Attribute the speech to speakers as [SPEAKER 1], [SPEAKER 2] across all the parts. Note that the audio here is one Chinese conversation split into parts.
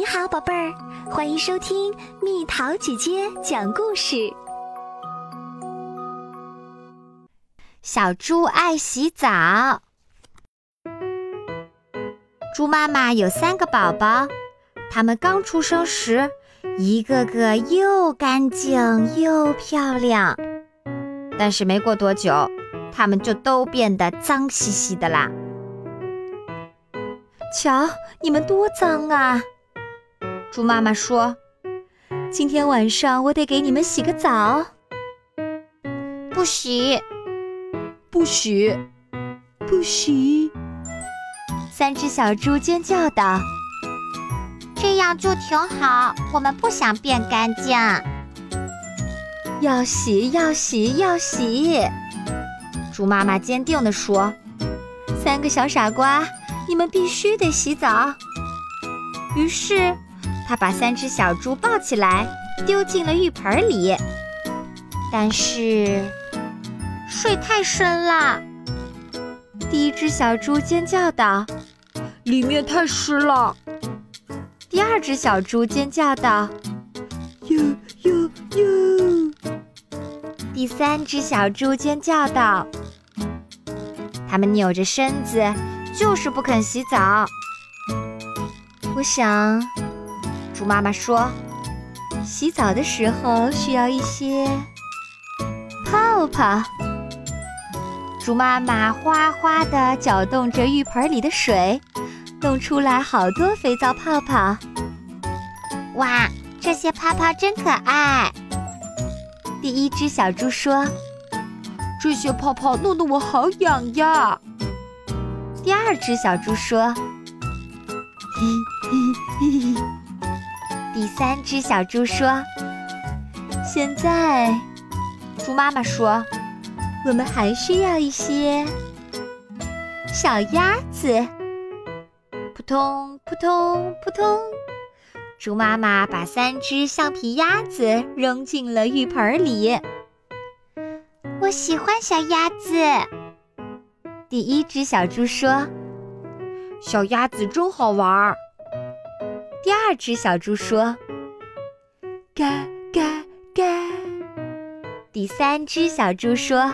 [SPEAKER 1] 你好，宝贝儿，欢迎收听蜜桃姐姐讲故事。
[SPEAKER 2] 小猪爱洗澡。猪妈妈有三个宝宝，他们刚出生时，一个个又干净又漂亮，但是没过多久，他们就都变得脏兮兮的啦。瞧，你们多脏啊！猪妈妈说：“
[SPEAKER 1] 今天晚上我得给你们洗个澡。”
[SPEAKER 2] 不洗，
[SPEAKER 3] 不洗，
[SPEAKER 1] 不洗！
[SPEAKER 2] 三只小猪尖叫道：“
[SPEAKER 4] 这样就挺好，我们不想变干净。”
[SPEAKER 1] 要洗，要洗，要洗！
[SPEAKER 2] 猪妈妈坚定地说：“
[SPEAKER 1] 三个小傻瓜，你们必须得洗澡。”
[SPEAKER 2] 于是。他把三只小猪抱起来，丢进了浴盆里。但是
[SPEAKER 4] 水太深了，
[SPEAKER 1] 第一只小猪尖叫道：“
[SPEAKER 3] 里面太湿了。”
[SPEAKER 1] 第二只小猪尖叫道：“哟哟哟！”第三只小猪尖叫道：“
[SPEAKER 2] 他们扭着身子，就是不肯洗澡。”
[SPEAKER 1] 我想。
[SPEAKER 2] 猪妈妈说：“
[SPEAKER 1] 洗澡的时候需要一些泡泡。”猪妈妈哗哗地搅动着浴盆里的水，弄出来好多肥皂泡泡。
[SPEAKER 4] 哇，这些泡泡真可爱！
[SPEAKER 1] 第一只小猪说：“
[SPEAKER 3] 这些泡泡弄得我好痒呀。”
[SPEAKER 1] 第二只小猪说：“嘿嘿嘿嘿。”第三只小猪说：“现在，
[SPEAKER 2] 猪妈妈说，
[SPEAKER 1] 我们还需要一些小鸭子。”扑通扑通扑通，猪妈妈把三只橡皮鸭子扔进了浴盆里。
[SPEAKER 4] 我喜欢小鸭子。
[SPEAKER 1] 第一只小猪说：“
[SPEAKER 3] 小鸭子真好玩。”
[SPEAKER 1] 第二只小猪说：“嘎嘎嘎。”第三只小猪说：“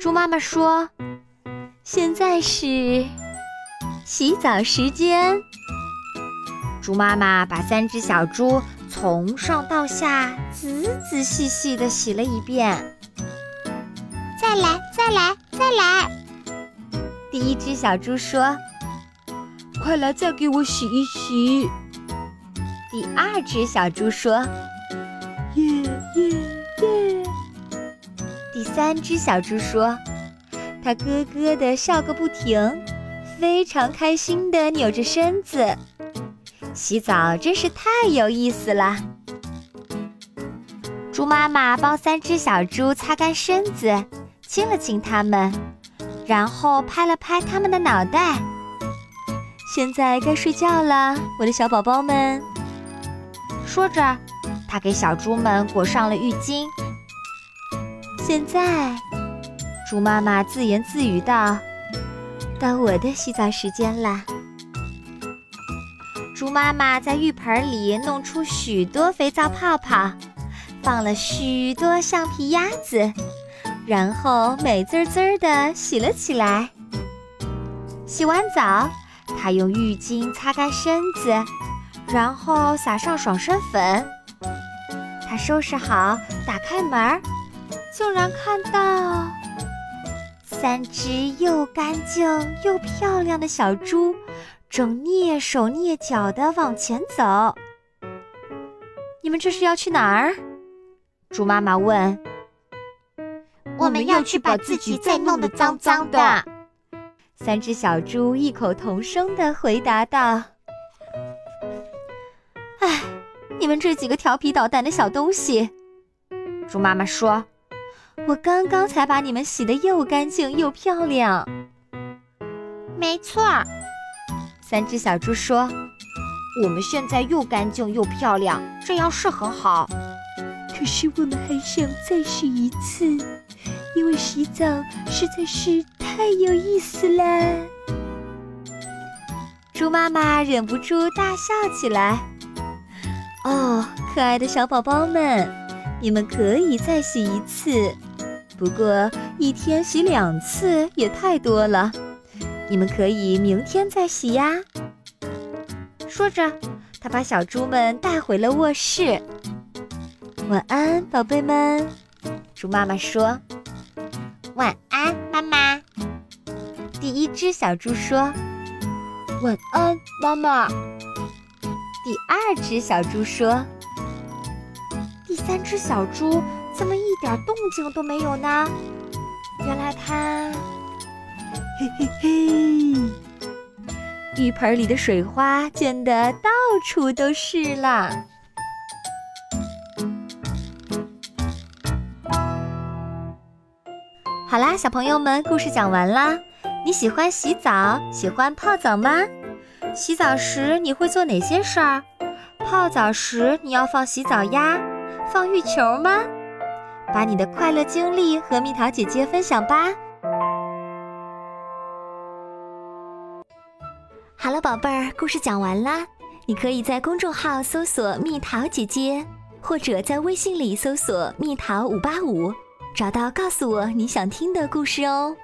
[SPEAKER 2] 猪妈妈说，
[SPEAKER 1] 现在是洗澡时间。”
[SPEAKER 2] 猪妈妈把三只小猪从上到下仔仔细细的洗了一遍。
[SPEAKER 4] 再来，再来，再来！
[SPEAKER 1] 第一只小猪说。
[SPEAKER 3] 快来，再给我洗一洗。
[SPEAKER 1] 第二只小猪说：“耶耶耶！”第三只小猪说：“它咯咯的笑个不停，非常开心的扭着身子。洗澡真是太有意思了。”猪妈妈帮三只小猪擦干身子，亲了亲它们，然后拍了拍它们的脑袋。现在该睡觉了，我的小宝宝们。
[SPEAKER 2] 说着，他给小猪们裹上了浴巾。
[SPEAKER 1] 现在，猪妈妈自言自语道：“到我的洗澡时间啦。”猪妈妈在浴盆里弄出许多肥皂泡泡，放了许多橡皮鸭子，然后美滋滋的洗了起来。洗完澡。他用浴巾擦干身子，然后撒上爽身粉。他收拾好，打开门，竟然看到三只又干净又漂亮的小猪，正蹑手蹑脚地往前走。你们这是要去哪儿？猪妈妈问。
[SPEAKER 4] 我们要去把自己再弄得脏脏的。
[SPEAKER 1] 三只小猪异口同声的回答道：“哎，你们这几个调皮捣蛋的小东西！”
[SPEAKER 2] 猪妈妈说：“
[SPEAKER 1] 我刚刚才把你们洗得又干净又漂亮。”
[SPEAKER 4] 没错，
[SPEAKER 1] 三只小猪说：“
[SPEAKER 2] 我们现在又干净又漂亮，这样是很好。
[SPEAKER 1] 可是我们还想再洗一次，因为洗澡实在是……”太有意思了！猪妈妈忍不住大笑起来。哦，可爱的小宝宝们，你们可以再洗一次，不过一天洗两次也太多了。你们可以明天再洗呀。说着，他把小猪们带回了卧室。晚安，宝贝们，猪妈妈说。
[SPEAKER 4] 晚安，妈妈。
[SPEAKER 1] 第一只小猪说：“
[SPEAKER 3] 晚安，妈妈。”
[SPEAKER 1] 第二只小猪说：“
[SPEAKER 2] 第三只小猪怎么一点动静都没有呢？原来它……
[SPEAKER 1] 嘿嘿嘿，浴 盆里的水花溅得到处都是啦。”好啦，小朋友们，故事讲完啦。你喜欢洗澡，喜欢泡澡吗？洗澡时你会做哪些事儿？泡澡时你要放洗澡鸭、放浴球吗？把你的快乐经历和蜜桃姐姐分享吧。好了，宝贝儿，故事讲完啦。你可以在公众号搜索“蜜桃姐姐”，或者在微信里搜索“蜜桃五八五”，找到告诉我你想听的故事哦。